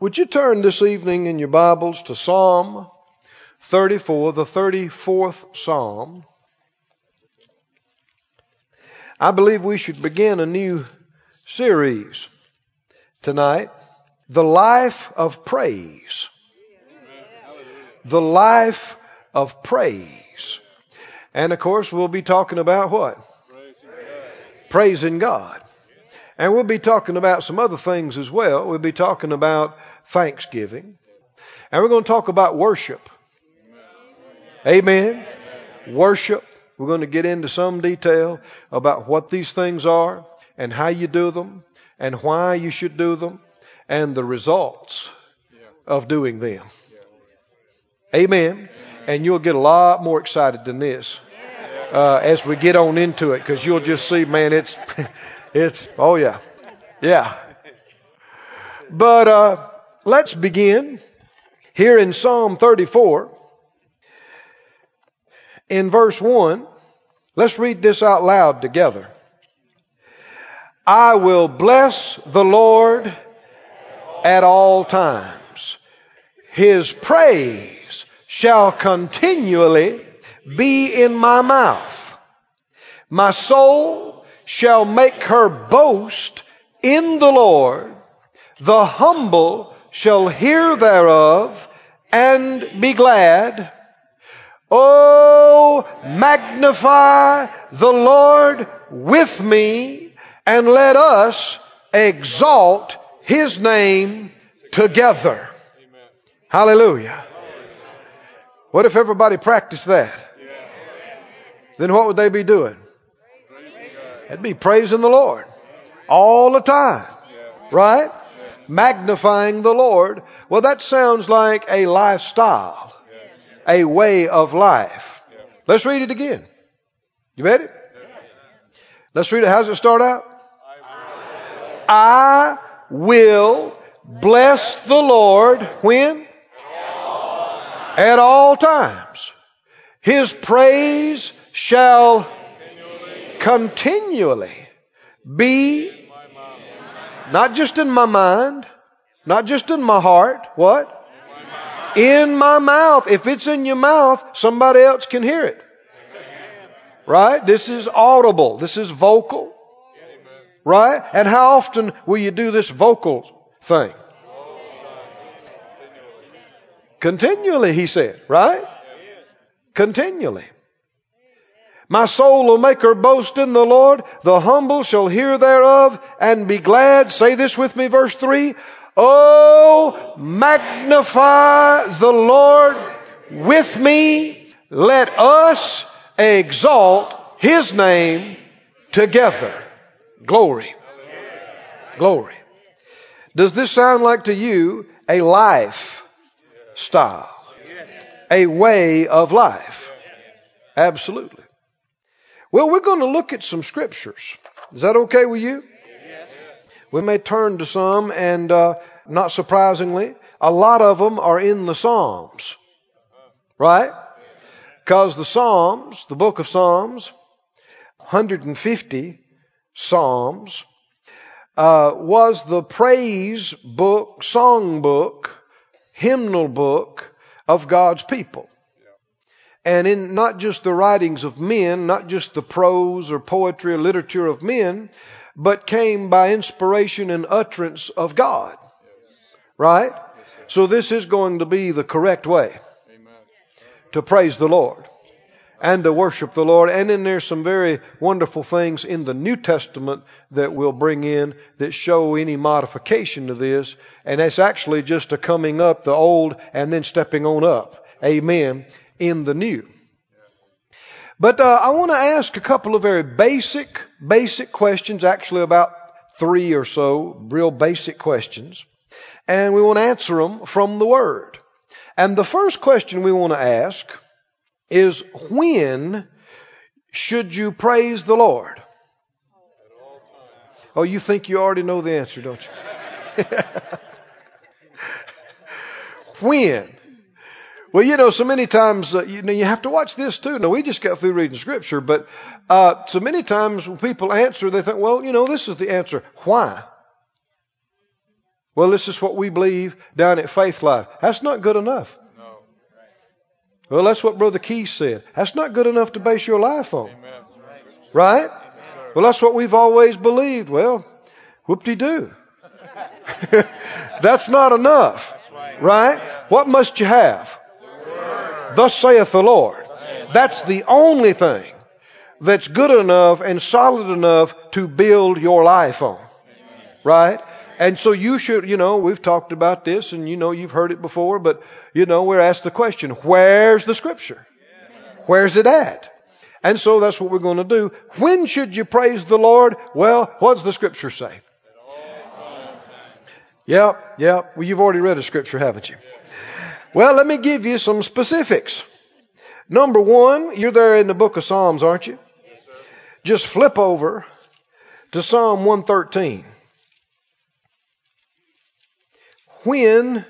Would you turn this evening in your Bibles to Psalm 34, the 34th Psalm? I believe we should begin a new series tonight The Life of Praise. The Life of Praise. And of course, we'll be talking about what? Praising God. And we'll be talking about some other things as well. We'll be talking about thanksgiving. And we're going to talk about worship. Amen. Worship. We're going to get into some detail about what these things are and how you do them and why you should do them and the results of doing them. Amen. And you'll get a lot more excited than this uh, as we get on into it because you'll just see, man, it's, it's, oh yeah, yeah. But uh, let's begin here in Psalm 34 in verse 1. Let's read this out loud together. I will bless the Lord at all times. His praise shall continually be in my mouth. My soul shall make her boast in the Lord. The humble shall hear thereof and be glad. Oh, magnify the Lord with me and let us exalt his name together. Hallelujah. What if everybody practiced that? Then what would they be doing? They'd be praising the Lord all the time. Right? Magnifying the Lord. Well, that sounds like a lifestyle, a way of life. Let's read it again. You ready? Let's read it. How does it start out? I will bless the Lord when? At all times. His praise shall continually be not just in my mind, not just in my heart, what? In my mouth. If it's in your mouth, somebody else can hear it. Right? This is audible. This is vocal. Right? And how often will you do this vocal thing? Continually, he said. Right? Continually. My soul will make her boast in the Lord. The humble shall hear thereof and be glad. Say this with me, verse 3. Oh, magnify the Lord with me. Let us exalt his name together. Glory. Glory. Does this sound like to you a life style? A way of life? Absolutely. Well, we're going to look at some scriptures. Is that okay with you? We may turn to some, and uh, not surprisingly, a lot of them are in the Psalms. Right? Because the Psalms, the book of Psalms, 150 Psalms, uh, was the praise book, song book, hymnal book of God's people and in not just the writings of men, not just the prose or poetry or literature of men, but came by inspiration and utterance of God. Right? So this is going to be the correct way to praise the Lord and to worship the Lord. And then there's some very wonderful things in the New Testament that we'll bring in that show any modification to this. And it's actually just a coming up the old and then stepping on up. Amen in the new. But uh, I want to ask a couple of very basic, basic questions, actually about three or so, real basic questions. And we want to answer them from the Word. And the first question we want to ask is when should you praise the Lord? Oh, you think you already know the answer, don't you? when? Well, you know, so many times, uh, you know, you have to watch this too. Now, we just got through reading scripture, but uh, so many times when people answer, they think, well, you know, this is the answer. Why? Well, this is what we believe down at Faith Life. That's not good enough. No. Well, that's what Brother Keith said. That's not good enough to base your life on. Right? Well, that's what we've always believed. Well, whoop-de-doo. that's not enough. Right? What must you have? Thus saith the Lord. That's the only thing that's good enough and solid enough to build your life on. Right? And so you should, you know, we've talked about this and you know you've heard it before, but you know, we're asked the question, where's the scripture? Where's it at? And so that's what we're going to do. When should you praise the Lord? Well, what does the scripture say? Yep, yep. Well, you've already read a scripture, haven't you? Well, let me give you some specifics. Number one, you're there in the book of Psalms, aren't you? Just flip over to Psalm 113. When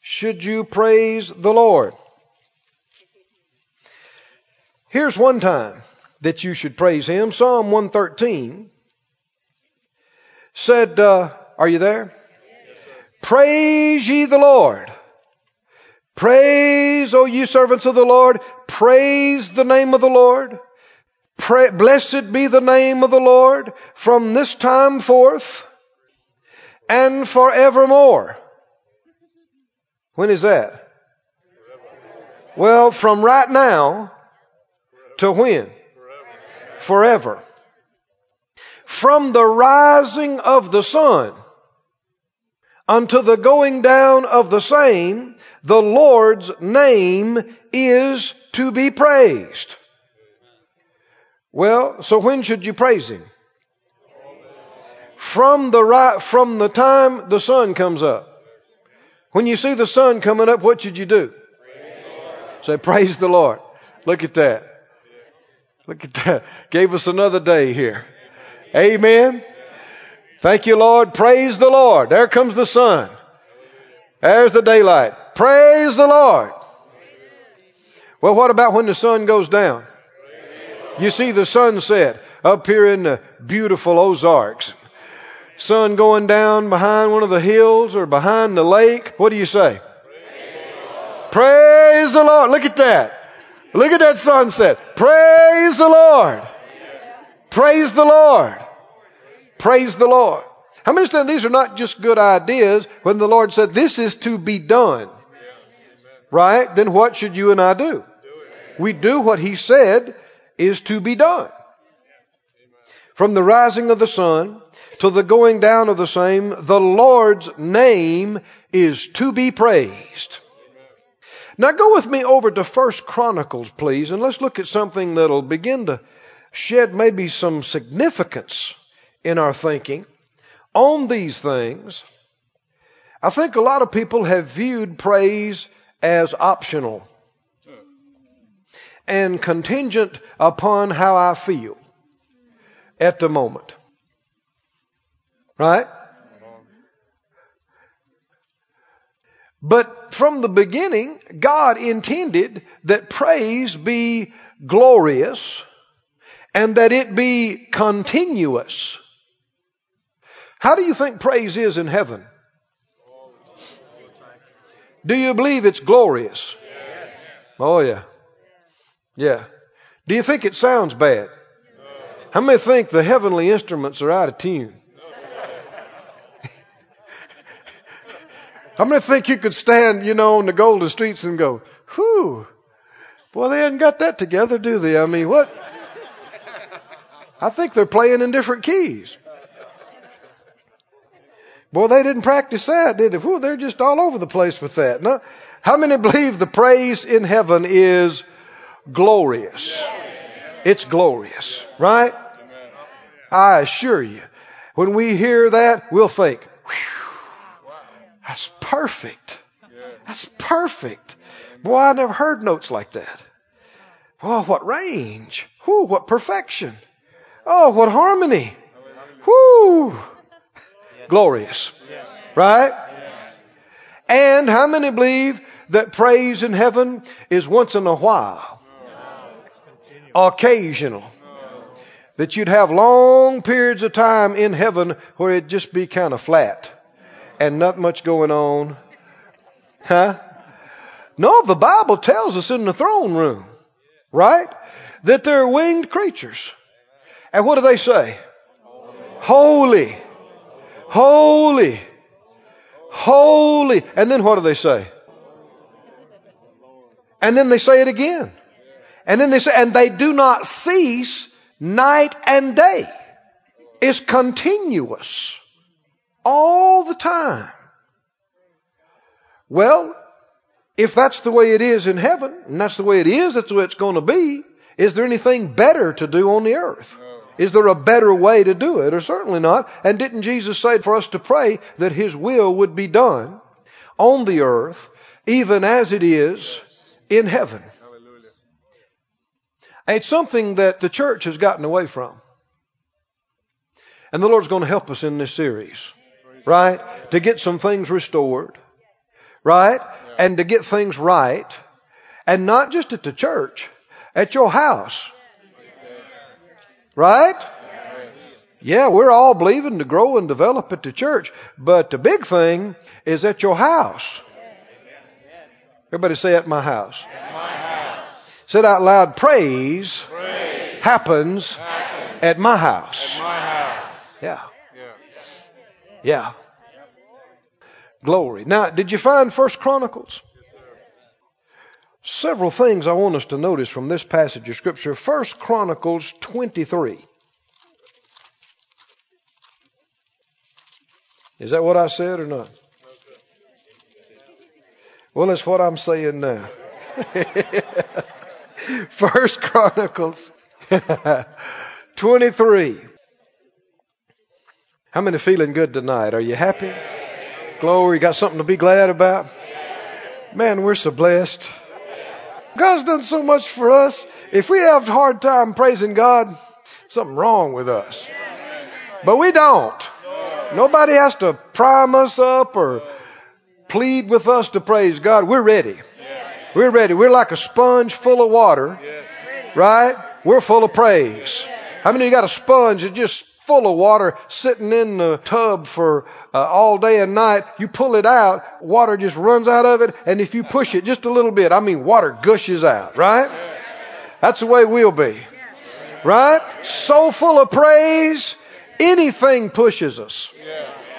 should you praise the Lord? Here's one time that you should praise Him. Psalm 113 said, uh, Are you there? Praise ye the Lord. Praise, O ye servants of the Lord. Praise the name of the Lord. Pray, blessed be the name of the Lord from this time forth and forevermore. When is that? Well, from right now to when? Forever. From the rising of the sun unto the going down of the same, the Lord's name is to be praised. Well, so when should you praise Him? From the right, from the time the sun comes up. When you see the sun coming up, what should you do? Praise Say, praise the Lord. Look at that. Look at that. Gave us another day here. Amen. Thank you, Lord. Praise the Lord. There comes the sun. There's the daylight. Praise the Lord. Well, what about when the sun goes down? You see the sunset up here in the beautiful Ozarks sun going down behind one of the hills or behind the lake, what do you say? Praise the Lord. Praise the Lord. Look at that. Look at that sunset. Praise the Lord. Praise the Lord. Praise the Lord. How many understand these are not just good ideas when the Lord said this is to be done? Right? Then what should you and I do? We do what He said is to be done. From the rising of the sun to the going down of the same, the Lord's name is to be praised. Now go with me over to First Chronicles, please, and let's look at something that'll begin to shed maybe some significance in our thinking on these things. I think a lot of people have viewed praise as optional and contingent upon how I feel at the moment. Right? But from the beginning, God intended that praise be glorious and that it be continuous. How do you think praise is in heaven? Do you believe it's glorious? Oh, yeah. Yeah. Do you think it sounds bad? How many think the heavenly instruments are out of tune? How many think you could stand, you know, on the golden streets and go, whew, boy, they hadn't got that together, do they? I mean, what? I think they're playing in different keys. Boy, they didn't practice that, did they? Whew, they're just all over the place with that. No? How many believe the praise in heaven is glorious? It's glorious, right? I assure you, when we hear that, we'll think, that's perfect. That's perfect. Boy, I never heard notes like that. Oh, what range. Whoo, what perfection. Oh, what harmony. Whoo. Glorious. Right? And how many believe that praise in heaven is once in a while? Occasional. That you'd have long periods of time in heaven where it'd just be kind of flat and not much going on. Huh? No, the Bible tells us in the throne room, right? That they're winged creatures. And what do they say? Holy. Holy. Holy. And then what do they say? And then they say it again. And then they say, and they do not cease night and day. It's continuous. All the time. Well, if that's the way it is in heaven, and that's the way it is, that's the way it's going to be, is there anything better to do on the earth? Is there a better way to do it? Or certainly not. And didn't Jesus say for us to pray that His will would be done on the earth, even as it is in heaven? It's something that the church has gotten away from. And the Lord's going to help us in this series, right? To get some things restored, right? And to get things right. And not just at the church, at your house. Right? Yeah, we're all believing to grow and develop at the church, but the big thing is at your house. Everybody say at my house. At my house. Say it out loud. Praise, Praise happens, happens, at my house. At my house. Yeah. yeah. Yeah. Glory. Now, did you find First Chronicles? Several things I want us to notice from this passage of Scripture. First Chronicles 23. Is that what I said or not? Well, that's what I'm saying now. First Chronicles 23. How many feeling good tonight? Are you happy? Glory, you got something to be glad about? Man, we're so blessed. God's done so much for us. If we have a hard time praising God, something wrong with us. But we don't. Nobody has to prime us up or plead with us to praise God. We're ready. We're ready. We're like a sponge full of water. Right? We're full of praise. How many of you got a sponge that just full of water sitting in the tub for uh, all day and night. You pull it out, water just runs out of it, and if you push it just a little bit, I mean, water gushes out, right? That's the way we'll be. Right? So full of praise, anything pushes us.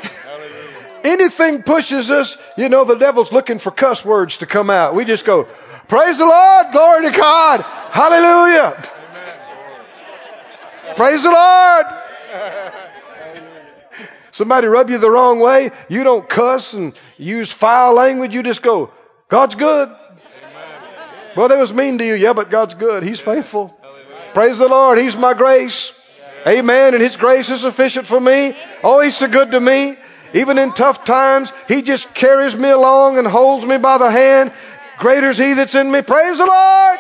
Anything pushes us, you know, the devil's looking for cuss words to come out. We just go, Praise the Lord, glory to God, hallelujah. Praise the Lord. Somebody rub you the wrong way, you don't cuss and use foul language, you just go, God's good. Well, they was mean to you. Yeah, but God's good. He's faithful. Praise the Lord. He's my grace. Amen. And His grace is sufficient for me. Oh, He's so good to me. Even in tough times, He just carries me along and holds me by the hand. Greater is He that's in me. Praise the Lord.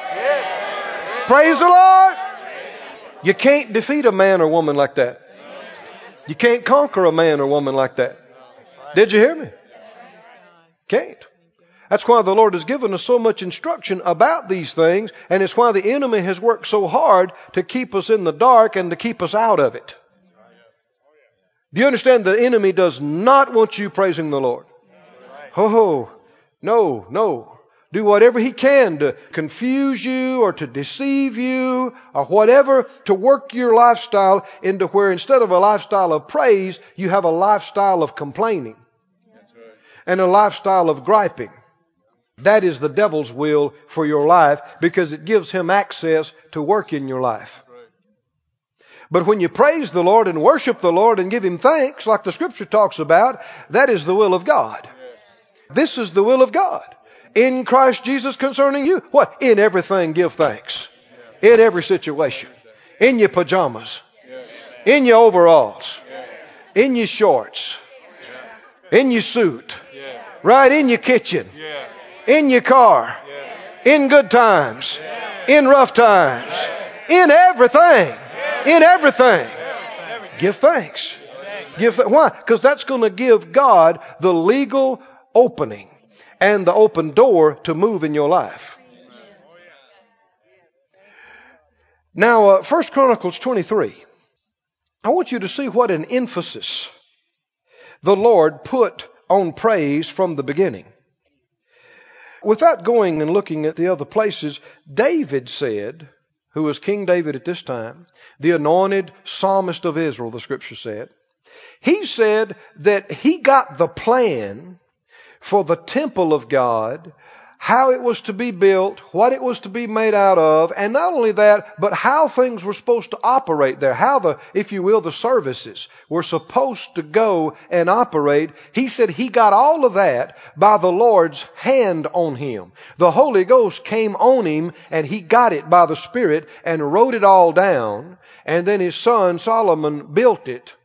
Praise the Lord. You can't defeat a man or woman like that. You can't conquer a man or woman like that. Did you hear me? Can't. That's why the Lord has given us so much instruction about these things, and it's why the enemy has worked so hard to keep us in the dark and to keep us out of it. Do you understand? The enemy does not want you praising the Lord. Ho ho. No, no do whatever he can to confuse you or to deceive you or whatever to work your lifestyle into where instead of a lifestyle of praise, you have a lifestyle of complaining and a lifestyle of griping. That is the devil's will for your life because it gives him access to work in your life. But when you praise the Lord and worship the Lord and give Him thanks, like the scripture talks about, that is the will of God. This is the will of God in Christ Jesus concerning you. What? In everything give thanks. In every situation. In your pajamas. In your overalls. In your shorts. In your suit. Right in your kitchen. In your car. In good times. In rough times. In everything. In everything. Give thanks. Give th- why? Because that's going to give God the legal opening and the open door to move in your life. Now, uh, 1 Chronicles 23. I want you to see what an emphasis the Lord put on praise from the beginning. Without going and looking at the other places, David said, who was King David at this time, the anointed psalmist of Israel, the scripture said, he said that he got the plan for the temple of God how it was to be built, what it was to be made out of, and not only that, but how things were supposed to operate there, how the, if you will, the services were supposed to go and operate. He said he got all of that by the Lord's hand on him. The Holy Ghost came on him and he got it by the Spirit and wrote it all down, and then his son Solomon built it.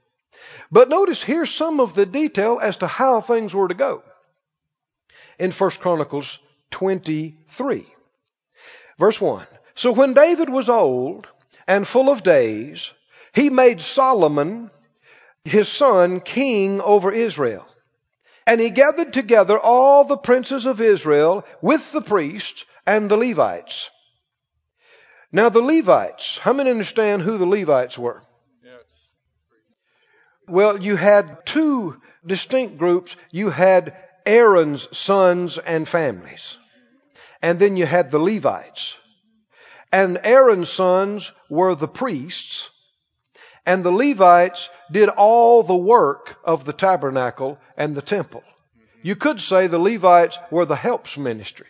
But notice here's some of the detail as to how things were to go. In First Chronicles 23. Verse 1. So when David was old and full of days, he made Solomon, his son, king over Israel. And he gathered together all the princes of Israel with the priests and the Levites. Now, the Levites, how many understand who the Levites were? Well, you had two distinct groups. You had Aaron's sons and families. And then you had the Levites. And Aaron's sons were the priests. And the Levites did all the work of the tabernacle and the temple. You could say the Levites were the helps ministry.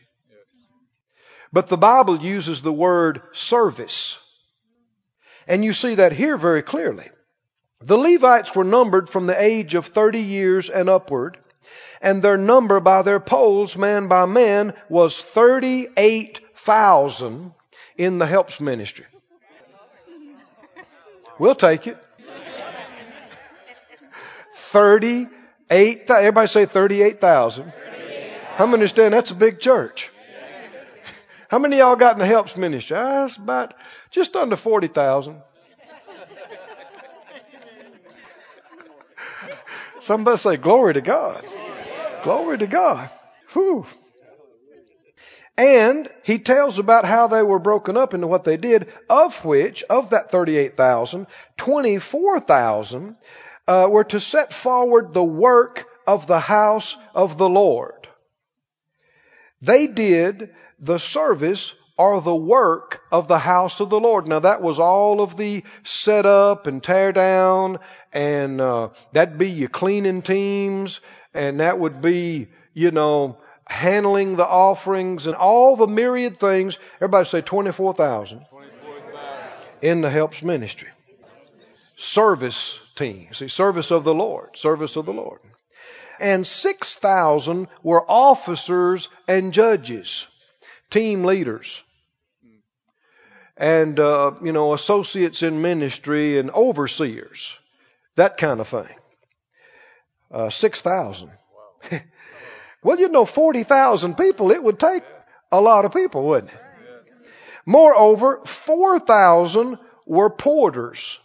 But the Bible uses the word service. And you see that here very clearly. The Levites were numbered from the age of 30 years and upward and their number by their polls, man by man, was 38,000 in the helps ministry. We'll take it. 38, everybody say 38,000. How many understand that's a big church? How many y'all got in the helps ministry? Ah, that's about just under 40,000. Somebody say, Glory to God. Glory to God. Whew. And he tells about how they were broken up into what they did, of which, of that 38,000, 24,000 uh, were to set forward the work of the house of the Lord. They did the service or the work of the house of the Lord. Now that was all of the set up and tear down, and uh, that'd be your cleaning teams and that would be, you know, handling the offerings and all the myriad things. Everybody say 24,000 in the helps ministry. Service team. See, service of the Lord. Service of the Lord. And 6,000 were officers and judges, team leaders, and, uh, you know, associates in ministry and overseers. That kind of thing. Uh, 6,000. well, you know, 40,000 people, it would take a lot of people, wouldn't it? Moreover, 4,000 were porters.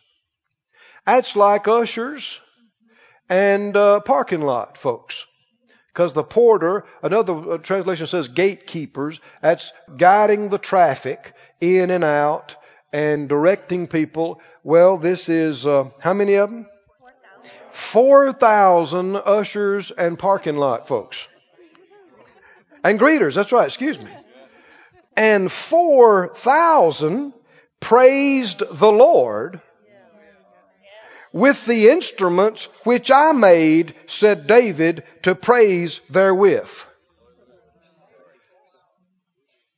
That's like ushers and uh, parking lot folks. Because the porter, another uh, translation says gatekeepers, that's guiding the traffic in and out and directing people. Well, this is, uh, how many of them? 4,000 ushers and parking lot folks. And greeters, that's right, excuse me. And 4,000 praised the Lord with the instruments which I made, said David, to praise therewith.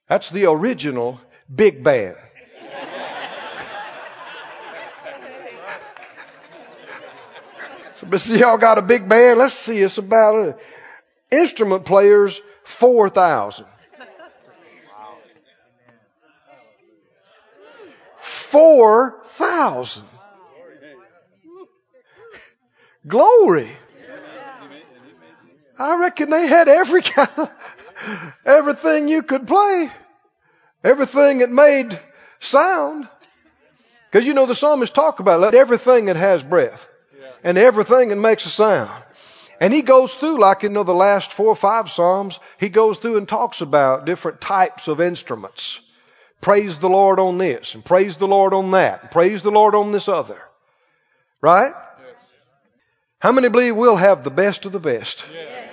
That's the original big band. So, but see, y'all got a big band. Let's see. It's about uh, instrument players, 4,000. 4,000. Glory. I reckon they had every kind of, everything you could play. Everything that made sound. Because you know the psalmist talk about let everything that has breath and everything that makes a sound. And he goes through, like in the last four or five Psalms, he goes through and talks about different types of instruments. Praise the Lord on this, and praise the Lord on that, and praise the Lord on this other. Right? Yes. How many believe we'll have the best of the best? Yes.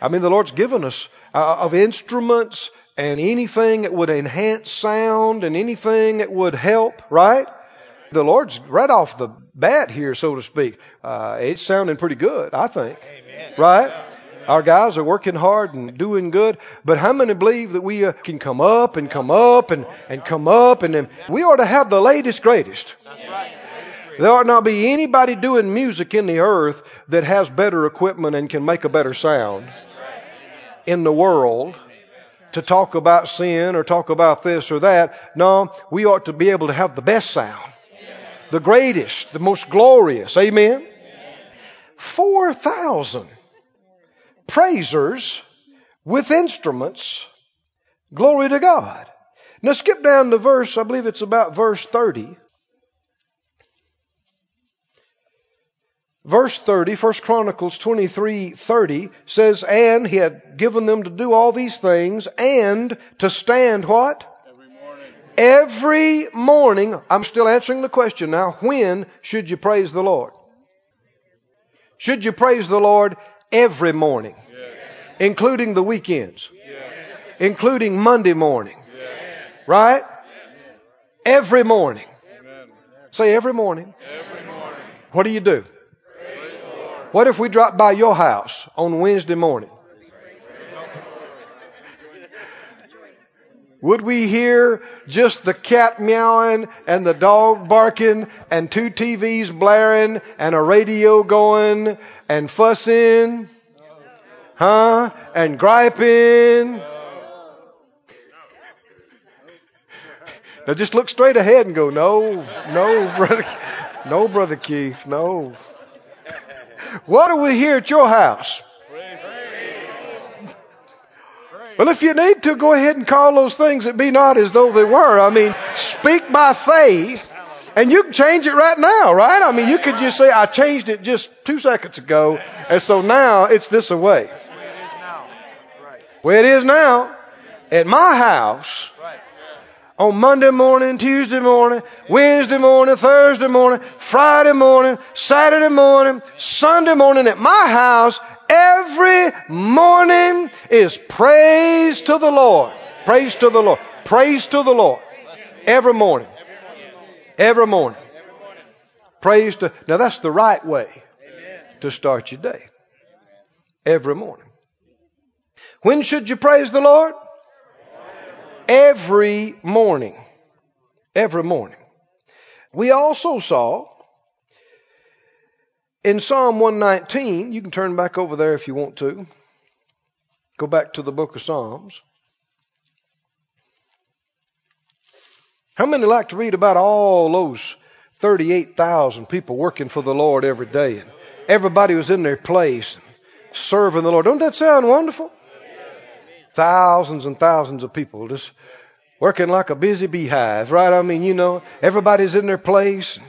I mean, the Lord's given us uh, of instruments and anything that would enhance sound and anything that would help, right? The Lord's right off the bat here, so to speak. Uh, it's sounding pretty good, I think. Amen. Right? Our guys are working hard and doing good, but how many believe that we uh, can come up and come up and, and come up and then we ought to have the latest greatest. That's right. There ought not be anybody doing music in the earth that has better equipment and can make a better sound in the world to talk about sin or talk about this or that. No, we ought to be able to have the best sound, the greatest, the most glorious. Amen? 4,000 praisers with instruments. Glory to God. Now skip down to verse, I believe it's about verse 30. Verse 30, 1 Chronicles 23 30 says, And he had given them to do all these things and to stand what? Every morning. Every morning. I'm still answering the question now. When should you praise the Lord? Should you praise the Lord every morning? Yes. Including the weekends? Yes. Including Monday morning? Yes. Right? Every morning. Amen. Say every morning. Every morning. What do you do? What if we dropped by your house on Wednesday morning? Would we hear just the cat meowing and the dog barking and two TVs blaring and a radio going and fussing? Huh? And griping? Now just look straight ahead and go, no, no, brother, no, brother Keith, no. What do we hear at your house? Well, if you need to, go ahead and call those things that be not as though they were. I mean, speak by faith, and you can change it right now, right? I mean, you could just say, I changed it just two seconds ago, and so now it's this way. Where it is now, at my house, on Monday morning, Tuesday morning, Wednesday morning, Thursday morning, Friday morning, Saturday morning, Sunday morning at my house, every morning is praise to the Lord. Praise to the Lord. Praise to the Lord. Every morning. Every morning. Praise to, now that's the right way to start your day. Every morning. When should you praise the Lord? Every morning. Every morning. We also saw in Psalm 119, you can turn back over there if you want to. Go back to the book of Psalms. How many like to read about all those 38,000 people working for the Lord every day and everybody was in their place serving the Lord? Don't that sound wonderful? Thousands and thousands of people just working like a busy beehive, right? I mean, you know, everybody's in their place,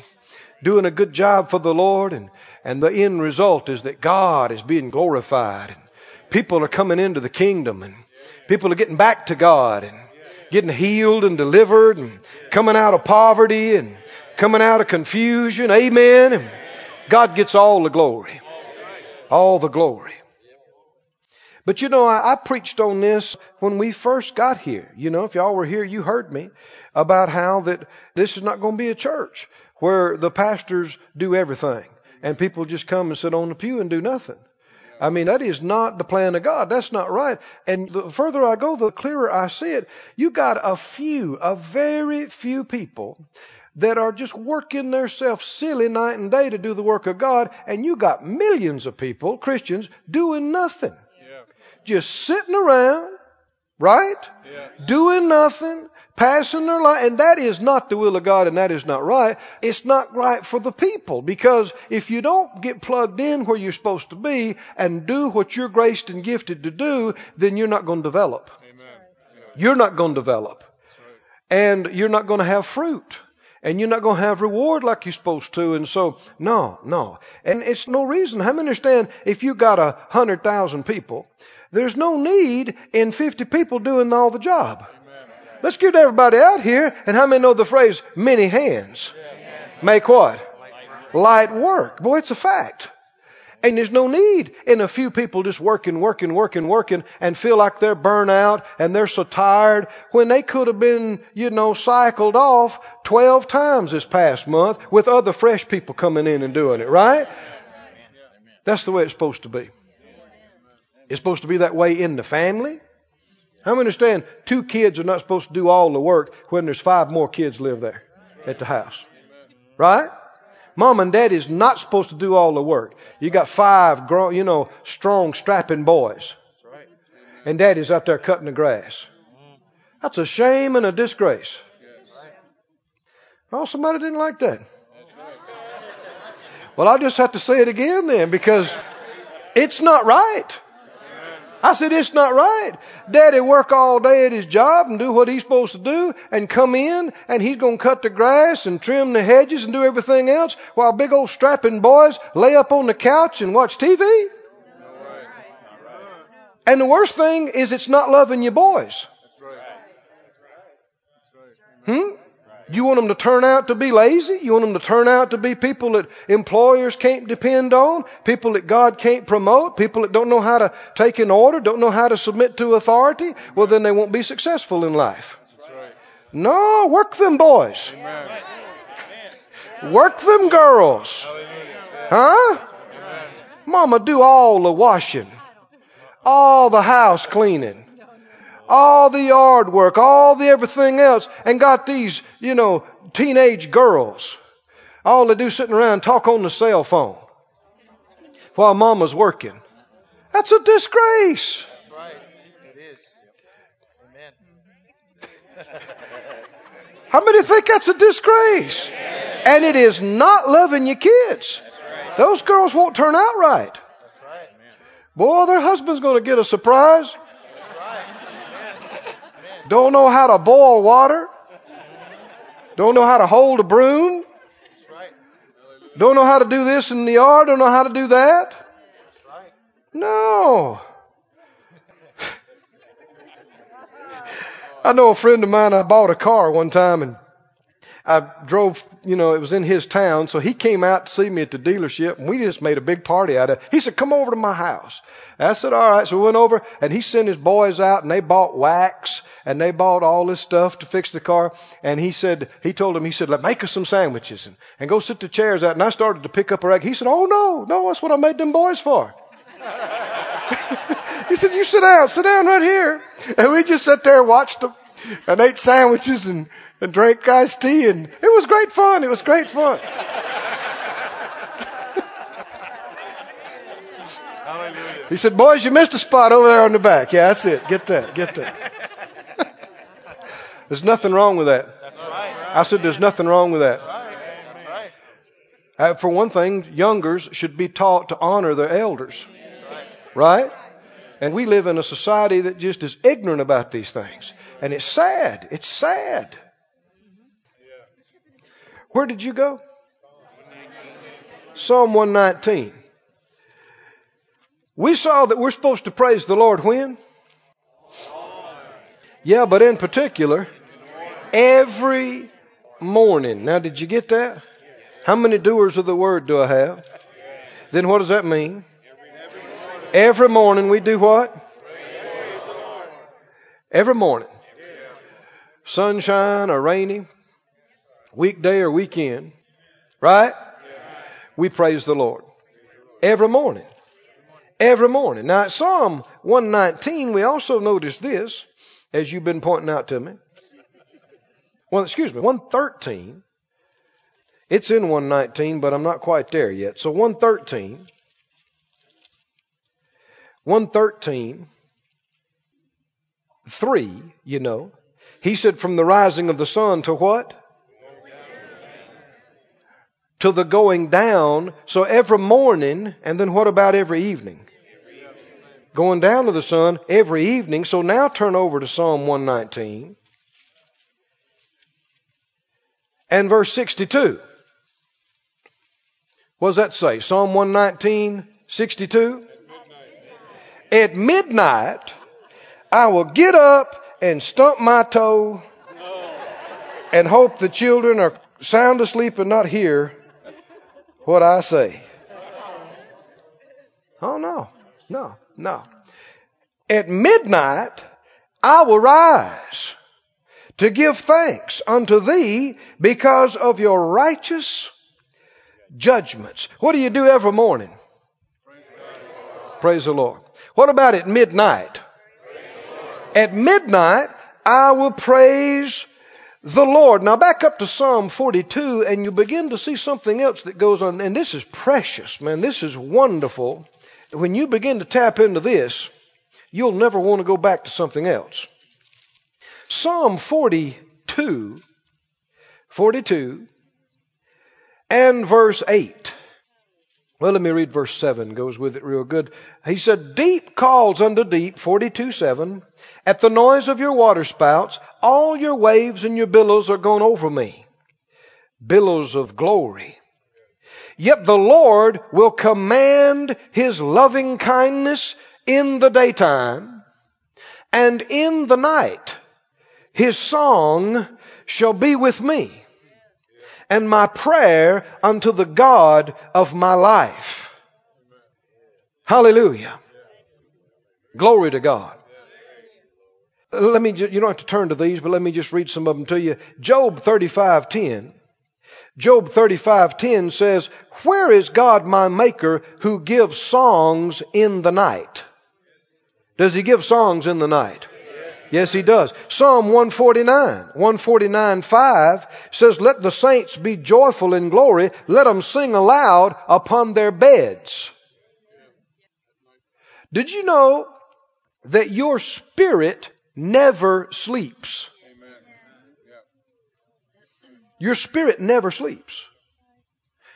doing a good job for the Lord, and, and the end result is that God is being glorified. And people are coming into the kingdom, and people are getting back to God, and getting healed and delivered, and coming out of poverty, and coming out of confusion. Amen. And God gets all the glory. All the glory. But you know, I, I, preached on this when we first got here. You know, if y'all were here, you heard me about how that this is not going to be a church where the pastors do everything and people just come and sit on the pew and do nothing. I mean, that is not the plan of God. That's not right. And the further I go, the clearer I see it. You got a few, a very few people that are just working themselves silly night and day to do the work of God, and you got millions of people, Christians, doing nothing just sitting around, right? Yeah. Doing nothing, passing their life. And that is not the will of God and that is not right. It's not right for the people because if you don't get plugged in where you're supposed to be and do what you're graced and gifted to do, then you're not going to develop. Amen. You're not going to develop. Right. And you're not going to have fruit and you're not going to have reward like you're supposed to. And so, no, no. And it's no reason. How many understand if you got a hundred thousand people, there's no need in 50 people doing all the job. Let's get everybody out here. And how many know the phrase, many hands? Make what? Light work. Boy, it's a fact. And there's no need in a few people just working, working, working, working and feel like they're burnt out and they're so tired when they could have been, you know, cycled off 12 times this past month with other fresh people coming in and doing it, right? That's the way it's supposed to be. It's supposed to be that way in the family. How many understand two kids are not supposed to do all the work when there's five more kids live there at the house? Right? Mom and dad is not supposed to do all the work. You got five grown, you know, strong, strapping boys. And daddy's out there cutting the grass. That's a shame and a disgrace. Oh, somebody didn't like that. Well, I just have to say it again then because it's not right. I said, it's not right. Daddy work all day at his job and do what he's supposed to do and come in and he's going to cut the grass and trim the hedges and do everything else while big old strapping boys lay up on the couch and watch TV. And the worst thing is it's not loving your boys. You want them to turn out to be lazy? You want them to turn out to be people that employers can't depend on? People that God can't promote? People that don't know how to take an order? Don't know how to submit to authority? Well, then they won't be successful in life. No, work them boys. Work them girls. Huh? Mama, do all the washing, all the house cleaning all the yard work, all the everything else, and got these, you know, teenage girls. All they do sitting around talk on the cell phone while mama's working. That's a disgrace. That's right. It is. Amen. How many think that's a disgrace? And it is not loving your kids. Those girls won't turn out right. That's right. Boy, their husband's going to get a surprise. Don't know how to boil water. Don't know how to hold a broom. Don't know how to do this in the yard. Don't know how to do that. No. I know a friend of mine, I bought a car one time and I drove, you know, it was in his town, so he came out to see me at the dealership and we just made a big party out of it. He said, come over to my house. And I said, all right. So we went over and he sent his boys out and they bought wax and they bought all this stuff to fix the car. And he said, he told him, he said, let make us some sandwiches and, and go sit the chairs out. And I started to pick up a rag. He said, oh no, no, that's what I made them boys for. he said, you sit down, sit down right here. And we just sat there and watched them and ate sandwiches and, and drank iced tea and it was great fun. It was great fun. Hallelujah. He said, boys, you missed a spot over there on the back. Yeah, that's it. Get that. Get that. There's nothing wrong with that. That's right. I said, there's nothing wrong with that. That's right. Uh, for one thing, youngers should be taught to honor their elders. Right? And we live in a society that just is ignorant about these things. And it's sad. It's sad. Where did you go? Psalm 119. We saw that we're supposed to praise the Lord when? Yeah, but in particular, every morning. Now, did you get that? How many doers of the word do I have? Then what does that mean? Every morning we do what? Every morning. Sunshine or rainy, weekday or weekend, right? We praise the Lord. Every morning. Every morning. Now, at Psalm 119, we also notice this, as you've been pointing out to me. Well, excuse me, 113. It's in 119, but I'm not quite there yet. So 113. 113. 3, you know. He said, from the rising of the sun to what? To the going down. So every morning, and then what about every evening? Going down to the sun every evening. So now turn over to Psalm 119 and verse 62. What does that say? Psalm 119, 62? At midnight, I will get up and stump my toe and hope the children are sound asleep and not hear what I say. Oh, no, no, no. At midnight, I will rise to give thanks unto thee because of your righteous judgments. What do you do every morning? Praise the Lord. What about at midnight? At midnight, I will praise the Lord. Now back up to Psalm 42 and you begin to see something else that goes on. And this is precious, man. This is wonderful. When you begin to tap into this, you'll never want to go back to something else. Psalm 42, 42, and verse 8. Well, let me read verse 7, goes with it real good. He said, Deep calls unto deep, 42 7. At the noise of your waterspouts, all your waves and your billows are gone over me. Billows of glory. Yet the Lord will command his loving kindness in the daytime, and in the night his song shall be with me and my prayer unto the God of my life. Hallelujah. Glory to God. Let me, you don't have to turn to these, but let me just read some of them to you. Job 35:10. Job 35:10 says, "Where is God my maker who gives songs in the night?" Does he give songs in the night? Yes, he does. Psalm 149, 149, 5 says, Let the saints be joyful in glory. Let them sing aloud upon their beds. Did you know that your spirit never sleeps? Your spirit never sleeps.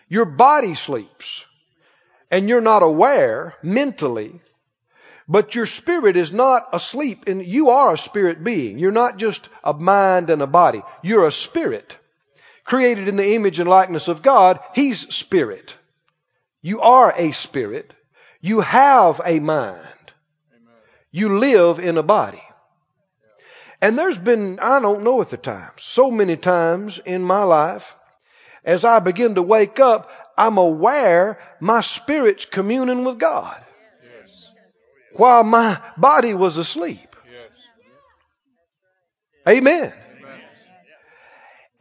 Your body sleeps. And you're not aware mentally but your spirit is not asleep and you are a spirit being. You're not just a mind and a body. You're a spirit. Created in the image and likeness of God, He's spirit. You are a spirit. You have a mind. You live in a body. And there's been, I don't know at the times, so many times in my life, as I begin to wake up, I'm aware my spirit's communing with God while my body was asleep. Amen.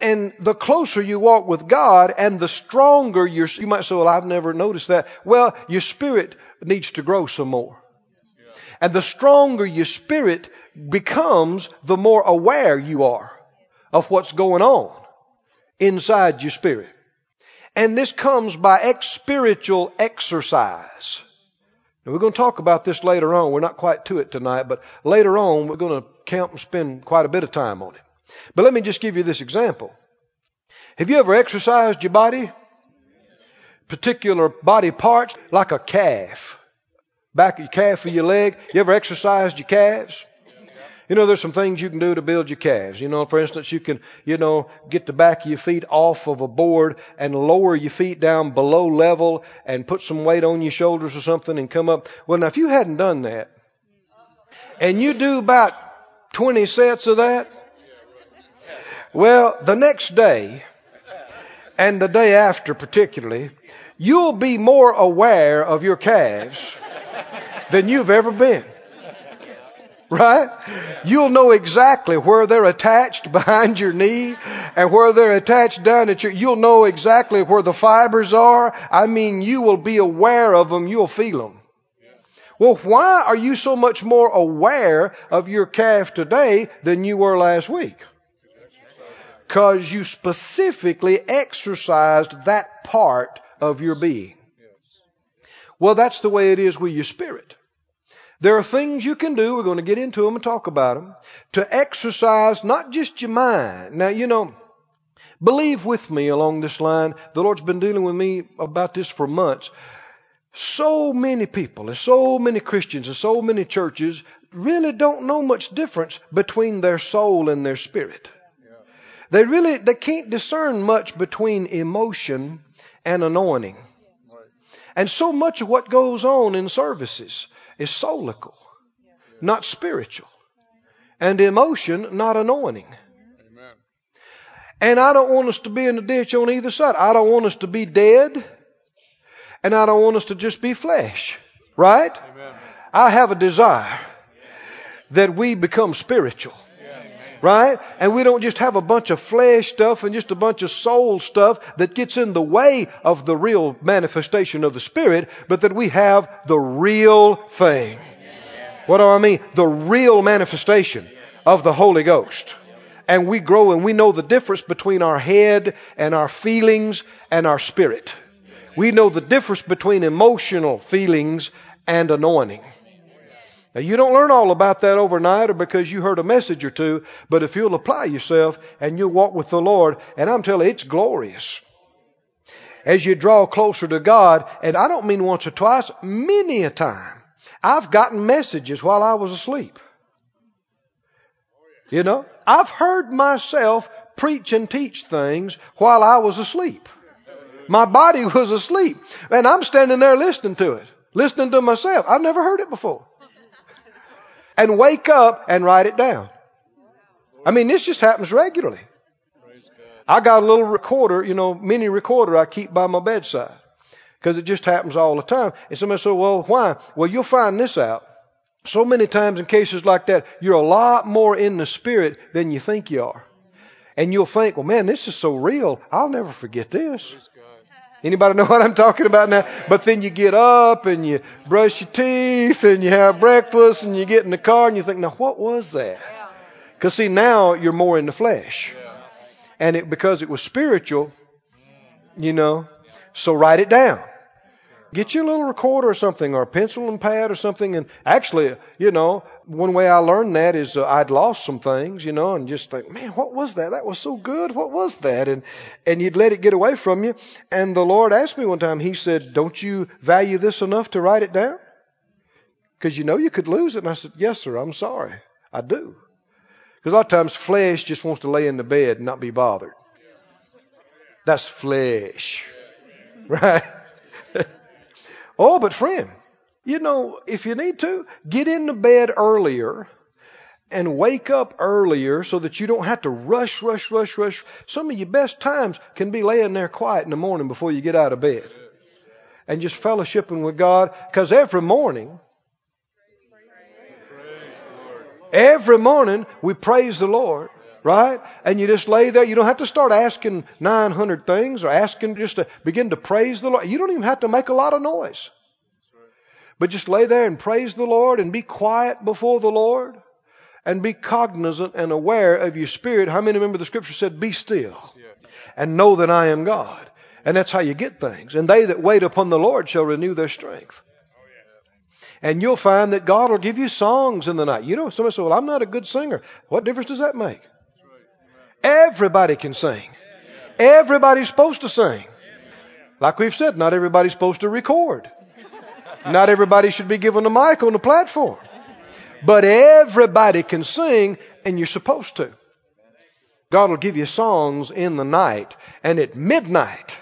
And the closer you walk with God and the stronger your, you might say, well, I've never noticed that. Well, your spirit needs to grow some more. And the stronger your spirit becomes, the more aware you are of what's going on inside your spirit. And this comes by ex- spiritual exercise. And we're going to talk about this later on. We're not quite to it tonight, but later on we're going to count and spend quite a bit of time on it. But let me just give you this example. Have you ever exercised your body? Particular body parts, like a calf. Back of your calf of your leg. You ever exercised your calves? You know, there's some things you can do to build your calves. You know, for instance, you can, you know, get the back of your feet off of a board and lower your feet down below level and put some weight on your shoulders or something and come up. Well, now, if you hadn't done that and you do about 20 sets of that, well, the next day and the day after particularly, you'll be more aware of your calves than you've ever been. Right? You'll know exactly where they're attached behind your knee and where they're attached down at your, you'll know exactly where the fibers are. I mean, you will be aware of them. You'll feel them. Well, why are you so much more aware of your calf today than you were last week? Because you specifically exercised that part of your being. Well, that's the way it is with your spirit. There are things you can do, we're going to get into them and talk about them, to exercise not just your mind. Now, you know, believe with me along this line. The Lord's been dealing with me about this for months. So many people, and so many Christians, and so many churches really don't know much difference between their soul and their spirit. They really, they can't discern much between emotion and anointing. And so much of what goes on in services is soulical, not spiritual. And emotion, not anointing. And I don't want us to be in the ditch on either side. I don't want us to be dead. And I don't want us to just be flesh. Right? Amen. I have a desire that we become spiritual. Right? And we don't just have a bunch of flesh stuff and just a bunch of soul stuff that gets in the way of the real manifestation of the Spirit, but that we have the real thing. What do I mean? The real manifestation of the Holy Ghost. And we grow and we know the difference between our head and our feelings and our spirit. We know the difference between emotional feelings and anointing. Now, you don't learn all about that overnight or because you heard a message or two, but if you'll apply yourself and you'll walk with the Lord, and I'm telling you, it's glorious. As you draw closer to God, and I don't mean once or twice, many a time, I've gotten messages while I was asleep. You know, I've heard myself preach and teach things while I was asleep. My body was asleep, and I'm standing there listening to it, listening to myself. I've never heard it before and wake up and write it down. I mean, this just happens regularly. I got a little recorder, you know, mini recorder I keep by my bedside because it just happens all the time. And somebody said, well, why? Well, you'll find this out. So many times in cases like that, you're a lot more in the spirit than you think you are. And you'll think, well, man, this is so real. I'll never forget this. Anybody know what I'm talking about now? But then you get up and you brush your teeth and you have breakfast and you get in the car and you think, now what was that? Because see, now you're more in the flesh. And it, because it was spiritual, you know, so write it down. Get you a little recorder or something, or a pencil and pad or something. And actually, you know, one way I learned that is uh, I'd lost some things, you know, and just think, man, what was that? That was so good. What was that? And and you'd let it get away from you. And the Lord asked me one time. He said, "Don't you value this enough to write it down? Because you know you could lose it." And I said, "Yes, sir. I'm sorry. I do." Because a lot of times flesh just wants to lay in the bed and not be bothered. That's flesh, right? Oh, but friend, you know, if you need to, get into bed earlier and wake up earlier so that you don't have to rush, rush, rush, rush. Some of your best times can be laying there quiet in the morning before you get out of bed and just fellowshipping with God. Because every morning, every morning we praise the Lord right? And you just lay there. You don't have to start asking 900 things or asking just to begin to praise the Lord. You don't even have to make a lot of noise. But just lay there and praise the Lord and be quiet before the Lord and be cognizant and aware of your spirit. How many remember the scripture said, Be still and know that I am God? And that's how you get things. And they that wait upon the Lord shall renew their strength. And you'll find that God will give you songs in the night. You know, somebody said, Well, I'm not a good singer. What difference does that make? Everybody can sing. Everybody's supposed to sing. Like we've said, not everybody's supposed to record. Not everybody should be given a mic on the platform. But everybody can sing, and you're supposed to. God will give you songs in the night, and at midnight,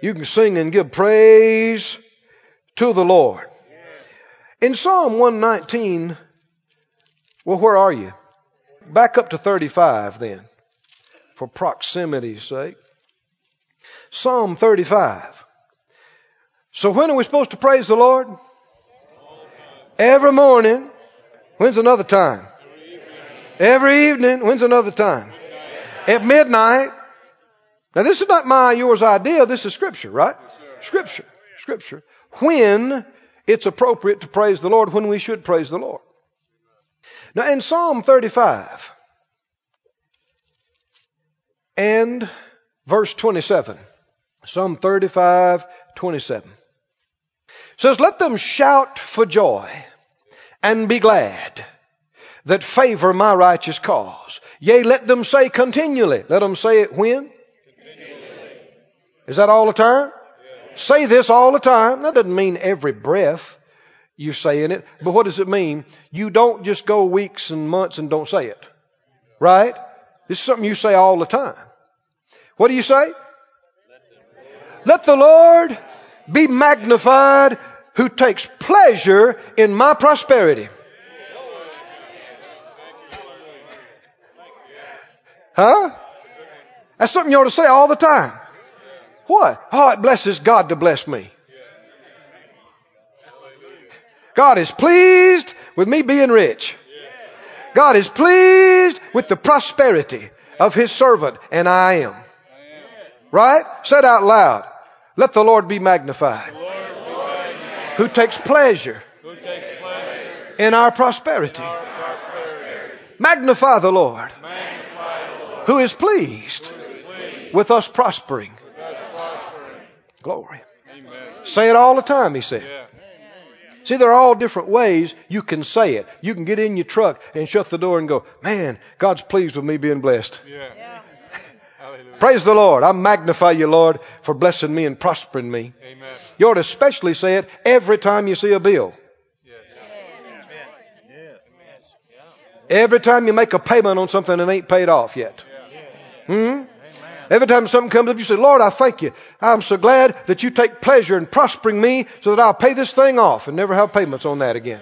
you can sing and give praise to the Lord. In Psalm 119, well, where are you? Back up to 35 then for proximity's sake. Psalm 35. So when are we supposed to praise the Lord? Every morning. When's another time? Every evening. When's another time? At midnight. Now this is not my, yours idea. This is scripture, right? Scripture. Scripture. When it's appropriate to praise the Lord, when we should praise the Lord. Now in Psalm 35, and verse 27. Psalm 35, 27. Says, Let them shout for joy and be glad that favor my righteous cause. Yea, let them say continually. Let them say it when? Is that all the time? Say this all the time. That doesn't mean every breath you're saying it. But what does it mean? You don't just go weeks and months and don't say it. Right? This is something you say all the time. What do you say? Let the Lord be magnified who takes pleasure in my prosperity. Huh? That's something you ought to say all the time. What? Oh, it blesses God to bless me. God is pleased with me being rich. God is pleased with the prosperity of His servant, and I am. Right? Said out loud. Let the Lord be magnified. Who takes pleasure in our prosperity. Magnify the Lord. Who is pleased with us prospering. Glory. Say it all the time, he said. See, there are all different ways you can say it. You can get in your truck and shut the door and go, man, God's pleased with me being blessed. Yeah. Hallelujah. Praise the Lord. I magnify you, Lord, for blessing me and prospering me. Amen. You ought to especially say it every time you see a bill. Every time you make a payment on something that ain't paid off yet. Hmm? Every time something comes up, you say, Lord, I thank you. I'm so glad that you take pleasure in prospering me so that I'll pay this thing off and never have payments on that again.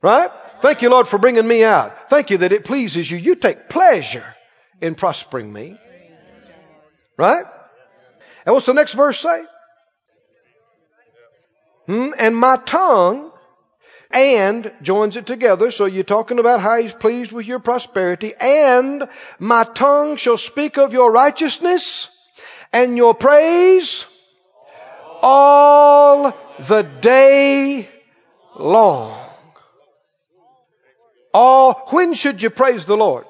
Right? Thank you, Lord, for bringing me out. Thank you that it pleases you. You take pleasure in prospering me. Right? And what's the next verse say? Hmm? And my tongue and joins it together. So you're talking about how he's pleased with your prosperity. And my tongue shall speak of your righteousness and your praise all the day long. All, when should you praise the Lord?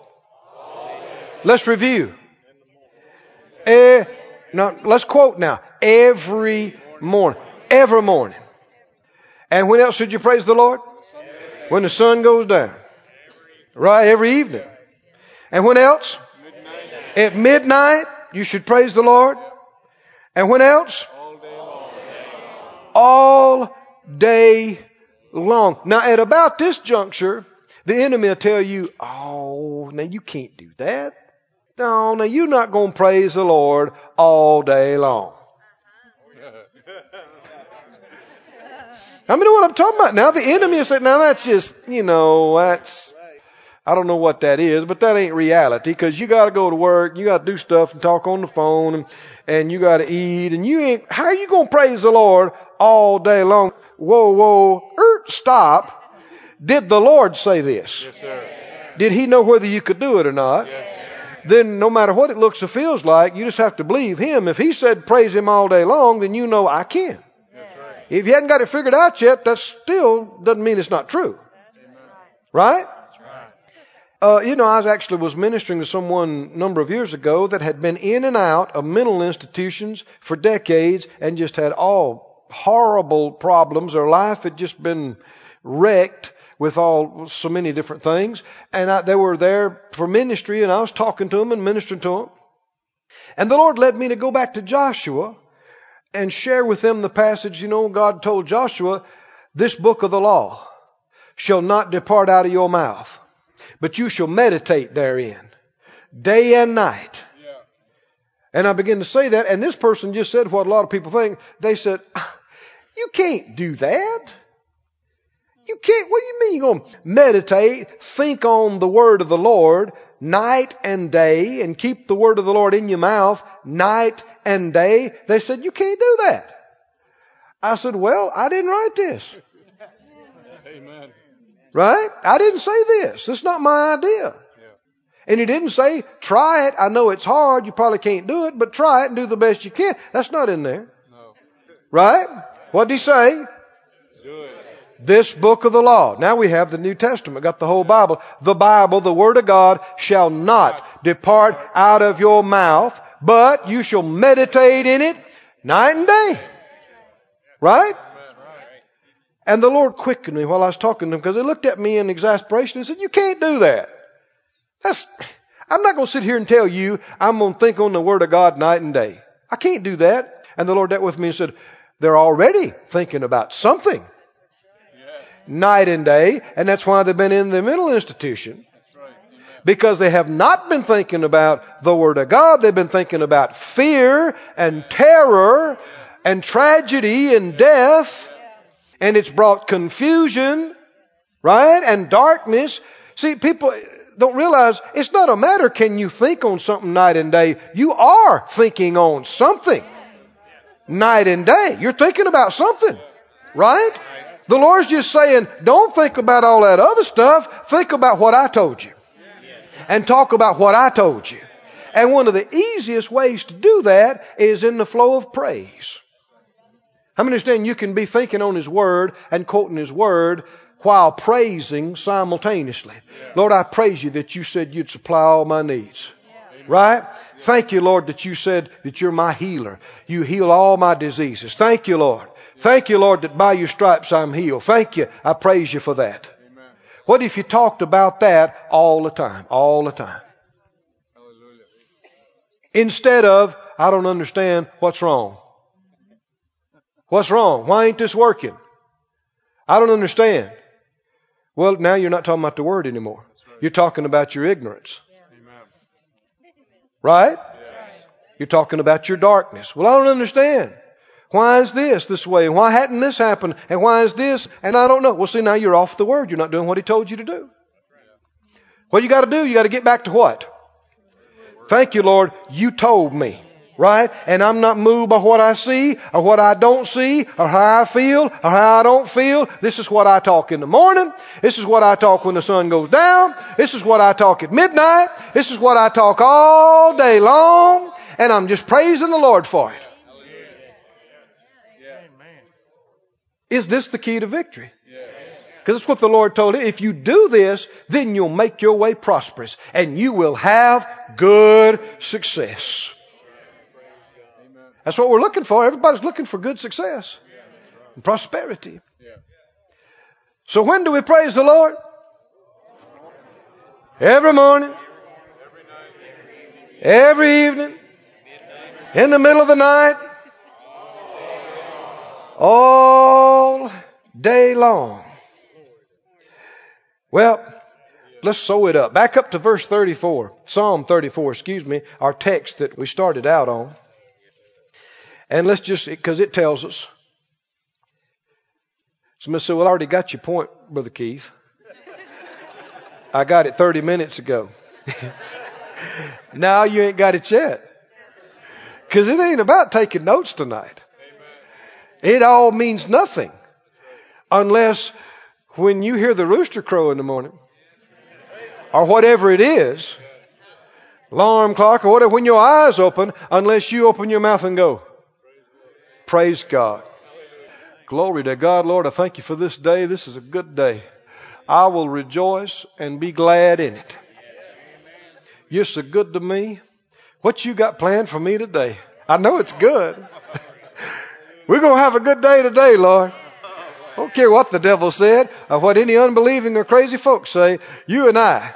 Let's review. Eh, now, let's quote now. Every morning. Every morning. And when else should you praise the Lord? When the sun goes down. Right? Every evening. And when else? At midnight, you should praise the Lord. And when else? All day long. Now, at about this juncture, the enemy will tell you, oh, now you can't do that. No, now you're not going to praise the Lord all day long. I mean, know what I'm talking about now? The enemy is saying, now that's just, you know, that's, I don't know what that is, but that ain't reality because you got to go to work, you got to do stuff and talk on the phone and, and you got to eat and you ain't, how are you going to praise the Lord all day long? Whoa, whoa, er, stop. Did the Lord say this? Yes, sir. Did he know whether you could do it or not? Yes. Then no matter what it looks or feels like, you just have to believe him. If he said praise him all day long, then you know I can. Right. If you hadn't got it figured out yet, that still doesn't mean it's not true. Right? Uh, you know, I was actually was ministering to someone a number of years ago that had been in and out of mental institutions for decades and just had all horrible problems. Their life had just been wrecked with all so many different things. And I, they were there for ministry, and I was talking to them and ministering to them. And the Lord led me to go back to Joshua and share with them the passage. You know, God told Joshua, "This book of the law shall not depart out of your mouth, but you shall meditate therein, day and night." Yeah. And I began to say that, and this person just said what a lot of people think. They said, "Ah, You can't do that. You can't, what do you mean you're going to meditate, think on the word of the Lord night and day, and keep the word of the Lord in your mouth night and day? They said, You can't do that. I said, Well, I didn't write this. Amen. Right? I didn't say this. It's not my idea. And he didn't say, try it. I know it's hard. You probably can't do it, but try it and do the best you can. That's not in there. No. Right? What did he say? Do it. This book of the law. Now we have the New Testament, got the whole Bible. The Bible, the Word of God, shall not depart out of your mouth, but you shall meditate in it night and day. Right? And the Lord quickened me while I was talking to them because they looked at me in exasperation and said, You can't do that. That's, I'm not going to sit here and tell you I'm going to think on the Word of God night and day. I can't do that. And the Lord dealt with me and said, They're already thinking about something night and day, and that's why they've been in the mental institution. Because they have not been thinking about the Word of God. They've been thinking about fear and terror and tragedy and death. And it's brought confusion, right? And darkness. See, people don't realize it's not a matter can you think on something night and day. You are thinking on something night and day. You're thinking about something, right? The Lord's just saying, don't think about all that other stuff. Think about what I told you. And talk about what I told you. And one of the easiest ways to do that is in the flow of praise. How many understand you can be thinking on His Word and quoting His Word while praising simultaneously? Lord, I praise you that you said you'd supply all my needs. Right? Thank you, Lord, that you said that you're my healer. You heal all my diseases. Thank you, Lord. Thank you, Lord, that by your stripes I'm healed. Thank you. I praise you for that. What if you talked about that all the time? All the time. Instead of, I don't understand what's wrong. What's wrong? Why ain't this working? I don't understand. Well, now you're not talking about the word anymore. You're talking about your ignorance. Right? You're talking about your darkness. Well, I don't understand. Why is this this way? And why hadn't this happened? And why is this? And I don't know. Well, see, now you're off the word. You're not doing what he told you to do. What you got to do, you got to get back to what? Thank you, Lord. You told me. Right? And I'm not moved by what I see or what I don't see or how I feel or how I don't feel. This is what I talk in the morning. This is what I talk when the sun goes down. This is what I talk at midnight. This is what I talk all day long. And I'm just praising the Lord for it. Is this the key to victory? Because that's what the Lord told him. If you do this, then you'll make your way prosperous and you will have good success. That's what we're looking for. Everybody's looking for good success and prosperity. So when do we praise the Lord? Every morning, every evening, in the middle of the night, all day long. Well, let's sew it up. Back up to verse 34, Psalm 34, excuse me, our text that we started out on. And let's just, because it tells us. Somebody said, Well, I already got your point, Brother Keith. I got it 30 minutes ago. now you ain't got it yet. Because it ain't about taking notes tonight. It all means nothing unless when you hear the rooster crow in the morning or whatever it is, alarm clock or whatever, when your eyes open, unless you open your mouth and go, Praise God. Glory to God, Lord. I thank you for this day. This is a good day. I will rejoice and be glad in it. You're so good to me. What you got planned for me today? I know it's good. We're going to have a good day today, Lord. I don't care what the devil said or what any unbelieving or crazy folks say. You and I.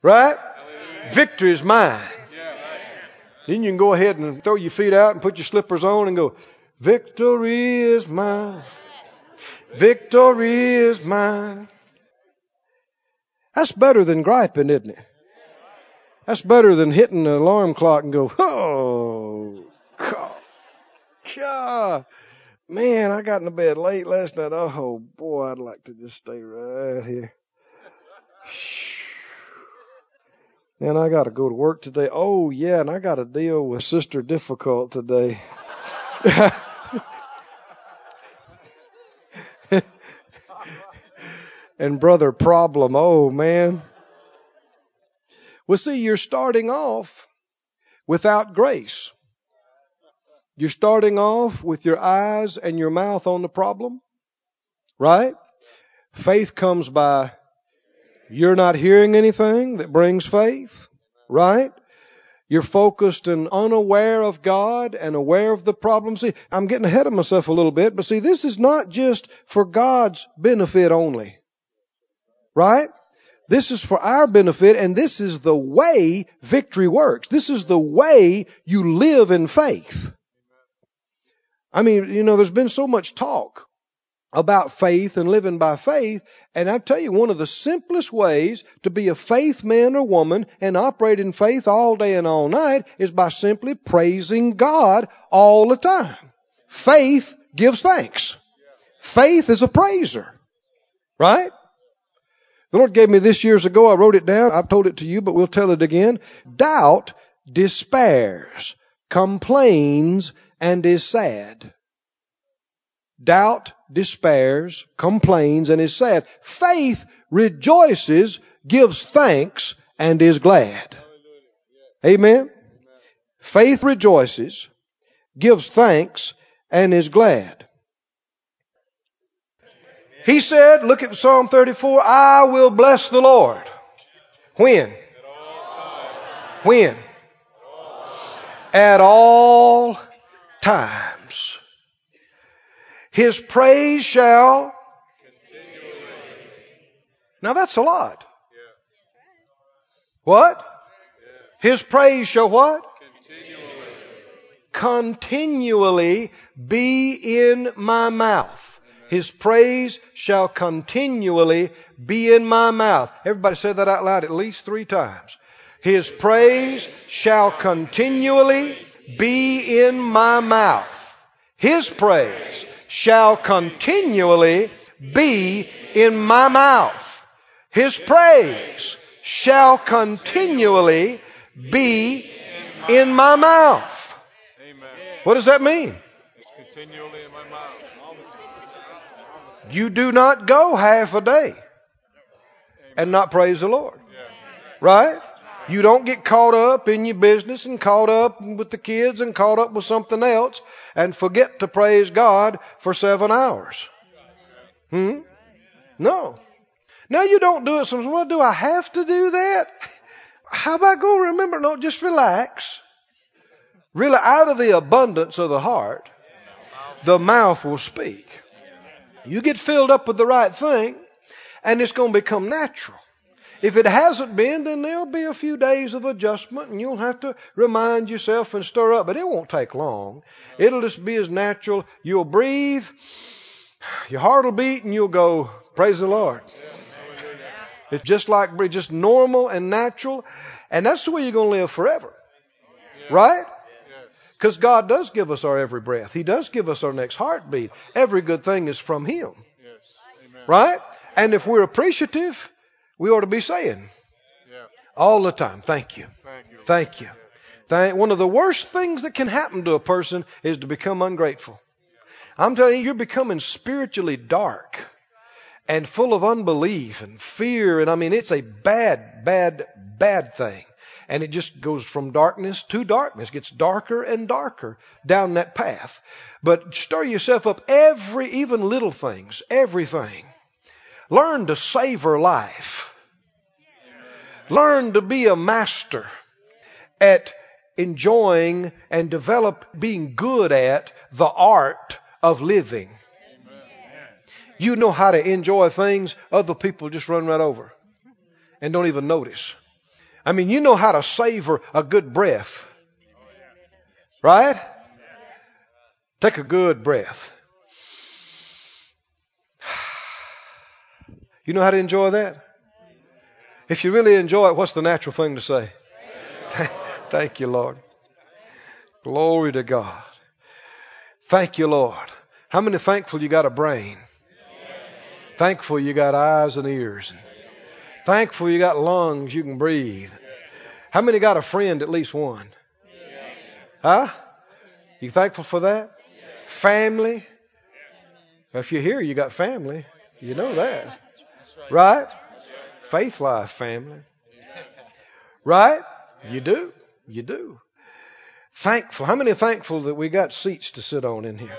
Right? Victory is mine. Then you can go ahead and throw your feet out and put your slippers on and go, Victory is mine. Victory is mine. That's better than griping, isn't it? That's better than hitting the alarm clock and go, oh, God. God. Man, I got in the bed late last night. Oh, boy, I'd like to just stay right here. And I got to go to work today. Oh, yeah, and I got to deal with Sister Difficult today. and Brother Problem. Oh, man. Well, see, you're starting off without grace. You're starting off with your eyes and your mouth on the problem, right? Faith comes by you're not hearing anything that brings faith, right? You're focused and unaware of God and aware of the problem. See, I'm getting ahead of myself a little bit, but see, this is not just for God's benefit only. Right? This is for our benefit and this is the way victory works. This is the way you live in faith. I mean, you know, there's been so much talk about faith and living by faith. And I tell you, one of the simplest ways to be a faith man or woman and operate in faith all day and all night is by simply praising God all the time. Faith gives thanks. Faith is a praiser. Right? The Lord gave me this years ago. I wrote it down. I've told it to you, but we'll tell it again. Doubt despairs, complains, and is sad. doubt despairs, complains, and is sad. Faith rejoices, gives thanks, and is glad. Amen. Faith rejoices, gives thanks, and is glad. He said, look at Psalm 34, I will bless the Lord. When? When? At all times. His praise shall. Now that's a lot. What? His praise shall what? Continually be in my mouth. His praise shall continually be in my mouth. Everybody say that out loud at least three times. His praise shall continually be in my mouth. His praise shall continually be in my mouth. His praise shall continually be in my mouth. What does that mean? Continually in my mouth. You do not go half a day and not praise the Lord. Right? You don't get caught up in your business and caught up with the kids and caught up with something else and forget to praise God for seven hours. Hmm? No. Now you don't do it. So, well, do I have to do that? How about go remember? No, just relax. Really, out of the abundance of the heart, the mouth will speak. You get filled up with the right thing, and it's going to become natural. If it hasn't been, then there'll be a few days of adjustment, and you'll have to remind yourself and stir up, but it won't take long. It'll just be as natural. You'll breathe, your heart will beat, and you'll go, Praise the Lord. It's just like just normal and natural, and that's the way you're going to live forever. Right? Because God does give us our every breath. He does give us our next heartbeat. Every good thing is from Him. Yes. Right? And if we're appreciative, we ought to be saying Yeah. all the time, thank you. Thank you. Thank you. Thank, one of the worst things that can happen to a person is to become ungrateful. I'm telling you, you're becoming spiritually dark and full of unbelief and fear. And I mean, it's a bad, bad, bad thing. And it just goes from darkness to darkness, gets darker and darker down that path. But stir yourself up every, even little things, everything. Learn to savor life. Learn to be a master at enjoying and develop being good at the art of living. You know how to enjoy things other people just run right over and don't even notice. I mean, you know how to savor a good breath. Right? Take a good breath. You know how to enjoy that? If you really enjoy it, what's the natural thing to say? Thank you, Lord. Glory to God. Thank you, Lord. How many thankful you got a brain? Thankful you got eyes and ears. Thankful you got lungs you can breathe. How many got a friend, at least one? Huh? You thankful for that? Family? If you're here, you got family. You know that. Right? Faith life family. Right? You do. You do. Thankful. How many thankful that we got seats to sit on in here?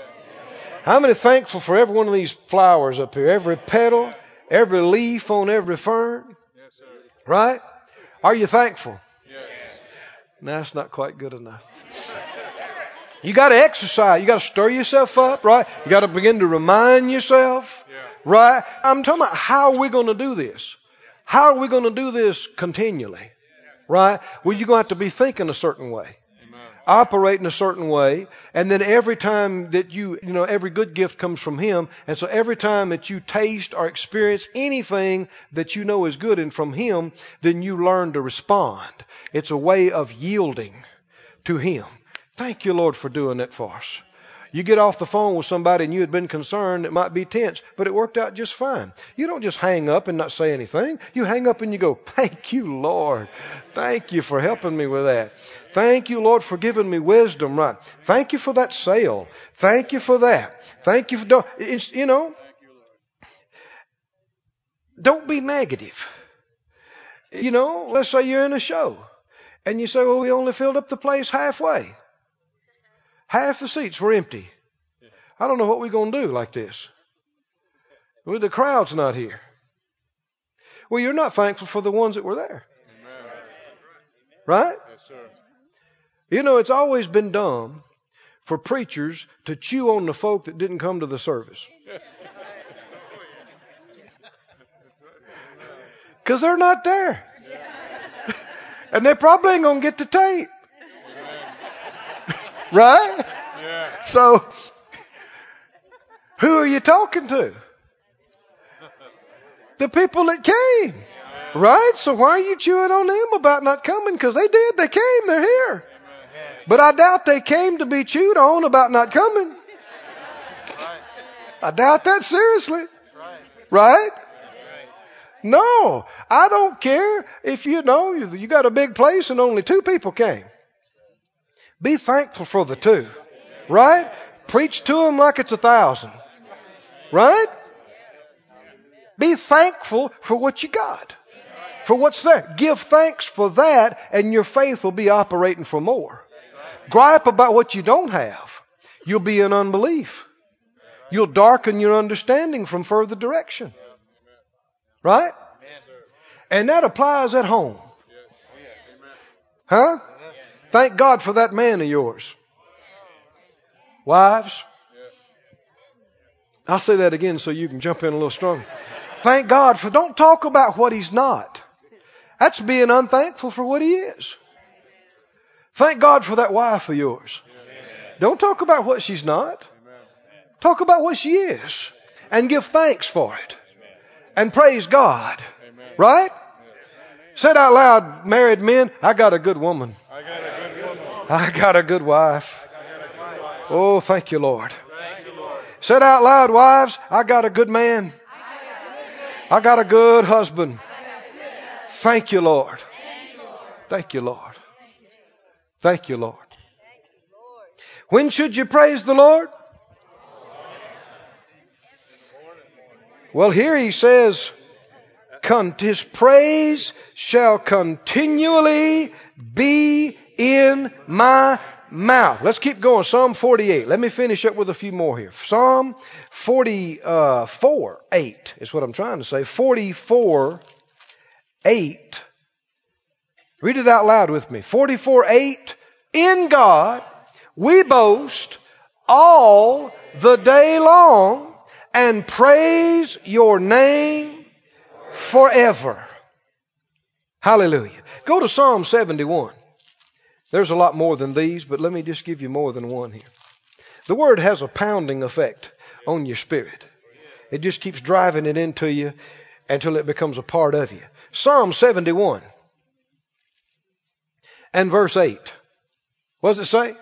How many thankful for every one of these flowers up here? Every petal, every leaf on every fern? Yes. Right? Are you thankful? Yes. No, that's not quite good enough. You got to exercise. You got to stir yourself up, right? You got to begin to remind yourself, Yeah. Right? I'm talking about how are we going to do this? How are we going to do this continually? Right? Well, you're going to have to be thinking a certain way, operate in a certain way, and then every time that you, you know, every good gift comes from Him, and so every time that you taste or experience anything that you know is good and from Him, then you learn to respond. It's a way of yielding to Him. Thank you, Lord, for doing that for us. You get off the phone with somebody and you had been concerned, it might be tense, but it worked out just fine. You don't just hang up and not say anything. You hang up and you go, Thank you, Lord. Thank you for helping me with that. Thank you, Lord, for giving me wisdom, right? Thank you for that sale. Thank you for that. Thank you for, it's, you know, don't be negative. You know, let's say you're in a show and you say, well, we only filled up the place halfway. Half the seats were empty. I don't know what we're going to do like this. The crowd's not here. Well, you're not thankful for the ones that were there. Amen. Right? Yes, sir. You know, it's always been dumb for preachers to chew on the folk that didn't come to the service. Oh, because they're not there. and they probably ain't going to get the tape. Right? Yeah. So, who are you talking to? The people that came. Right? So why are you chewing on them about not coming? Because they did. They came. They're here. But I doubt they came to be chewed on about not coming. Right. I doubt that seriously. Right. Right? No, I don't care if you know you got a big place and only two people came. Be thankful for the two. Right? Preach to them like it's a thousand. Right? Be thankful for what you got. For what's there. Give thanks for that and your faith will be operating for more. Gripe about what you don't have. You'll be in unbelief. You'll darken your understanding from further direction. Right? And that applies at home. Huh? Thank God for that man of yours. Wives, I'll say that again so you can jump in a little stronger. Thank God for, don't talk about what he's not. That's being unthankful for what he is. Thank God for that wife of yours. Don't talk about what she's not. Talk about what she is. And give thanks for it. And praise God. Right? Said out loud, married men, I got a good woman. I got a good. I got a good wife. Oh, thank you, Lord. Said out loud, wives, I got a good man. I got a good husband. Thank you, Lord. Thank you, Lord. Thank you, Lord. When should you praise the Lord? Well, here he says, "Con- His praise shall continually be in my mouth. Let's keep going. Psalm 48. Let me finish up with a few more here. Psalm 44, 8 is what I'm trying to say. 44, 8. Read it out loud with me. 44, 8. In God we boast all the day long and praise your name forever. Hallelujah. Go to Psalm 71. There's a lot more than these, but let me just give you more than one here. The word has a pounding effect on your spirit. It just keeps driving it into you until it becomes a part of you. Psalm 71 and verse 8. What does it say?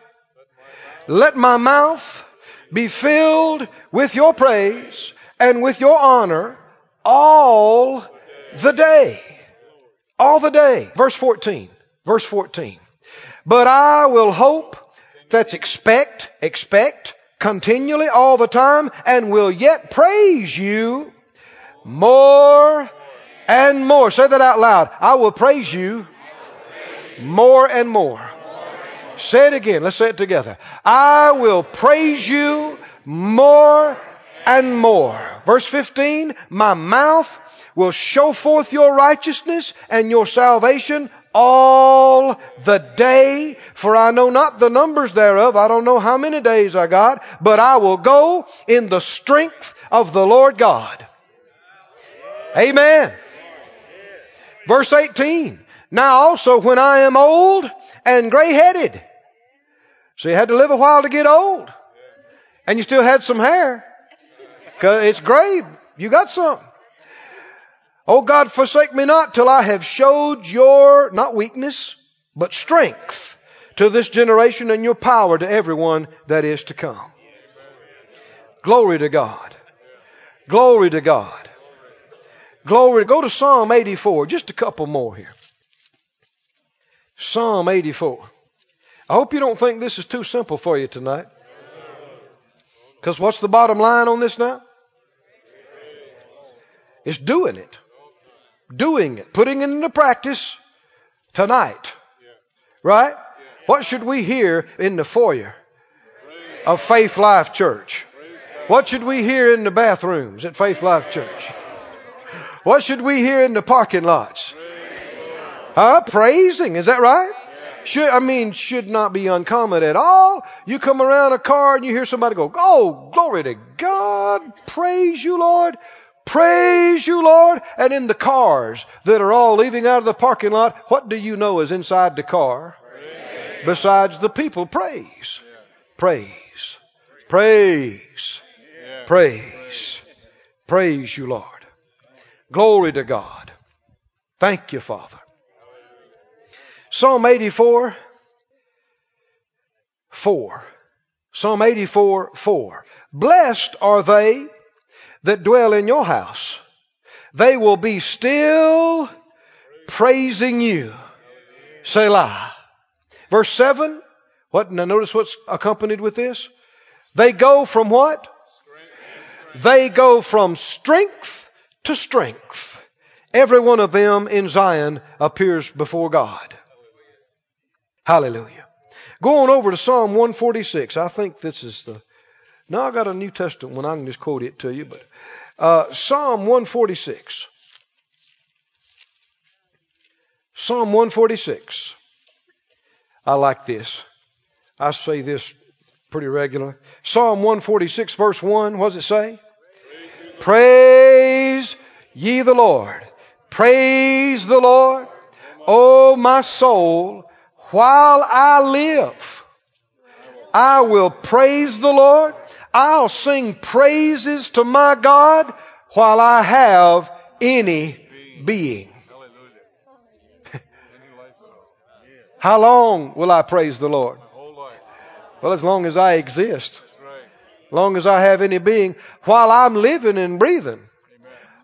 Let my mouth be filled with your praise and with your honor all the day. All the day. Verse 14. Verse 14. But I will hope that's expect, expect, continually all the time, and will yet praise you more and more. Say that out loud. I will praise you more and more. Say it again. Let's say it together. I will praise you more and more. Verse 15, my mouth will show forth your righteousness and your salvation all the day, for I know not the numbers thereof. I don't know how many days I got, but I will go in the strength of the Lord God. Amen. Verse 18. Now also when I am old and gray headed. So you had to live a while to get old. And you still had some hair. Cause it's gray. You got some. Oh God, forsake me not till I have showed your, not weakness, but strength to this generation and your power to everyone that is to come. Glory to God. Glory to God. Glory. Go to Psalm 84. Just a couple more here. Psalm 84. I hope you don't think this is too simple for you tonight. Because what's the bottom line on this now? It's doing it. Doing it. Putting it into practice tonight. Right? What should we hear in the foyer of Faith Life Church? What should we hear in the bathrooms at Faith Life Church? What should we hear in the parking lots? Huh? Praising. Is that right? Should, I mean, should not be uncommon at all. You come around a car and you hear somebody go, Oh, glory to God. Praise you, Lord. Praise you, Lord. And in the cars that are all leaving out of the parking lot, what do you know is inside the car? Praise. Besides the people, praise. Praise. Praise. Praise. Praise you, Lord. Glory to God. Thank you, Father. Psalm 84, 4. Psalm 84, 4. Blessed are they that dwell in your house. They will be still praising you. Selah. Verse 7. What? Now notice what's accompanied with this. They go from what? They go from strength to strength. Every one of them in Zion appears before God. Hallelujah. Go on over to Psalm 146. I think this is the. Now I got a New Testament one. I can just quote it to you, but uh, Psalm 146. Psalm 146. I like this. I say this pretty regular. Psalm 146, verse 1. What does it say? Praise ye the Lord. Praise the Lord. O my soul, while I live, I will praise the Lord. I'll sing praises to my God while I have any being. How long will I praise the Lord? Well, as long as I exist. Long as I have any being. While I'm living and breathing,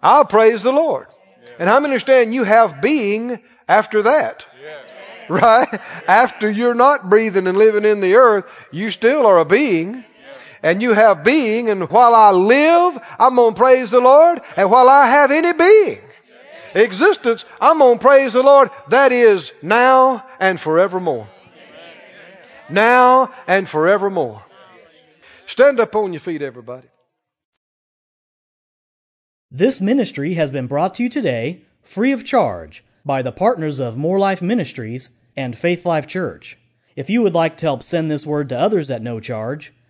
I'll praise the Lord. And how many understand you have being after that? Right? After you're not breathing and living in the earth, you still are a being. And you have being, and while I live, I'm going to praise the Lord. And while I have any being, existence, I'm going to praise the Lord. That is now and forevermore. Now and forevermore. Stand up on your feet, everybody. This ministry has been brought to you today free of charge by the partners of Moore Life Ministries and Faith Life Church. If you would like to help send this word to others at no charge,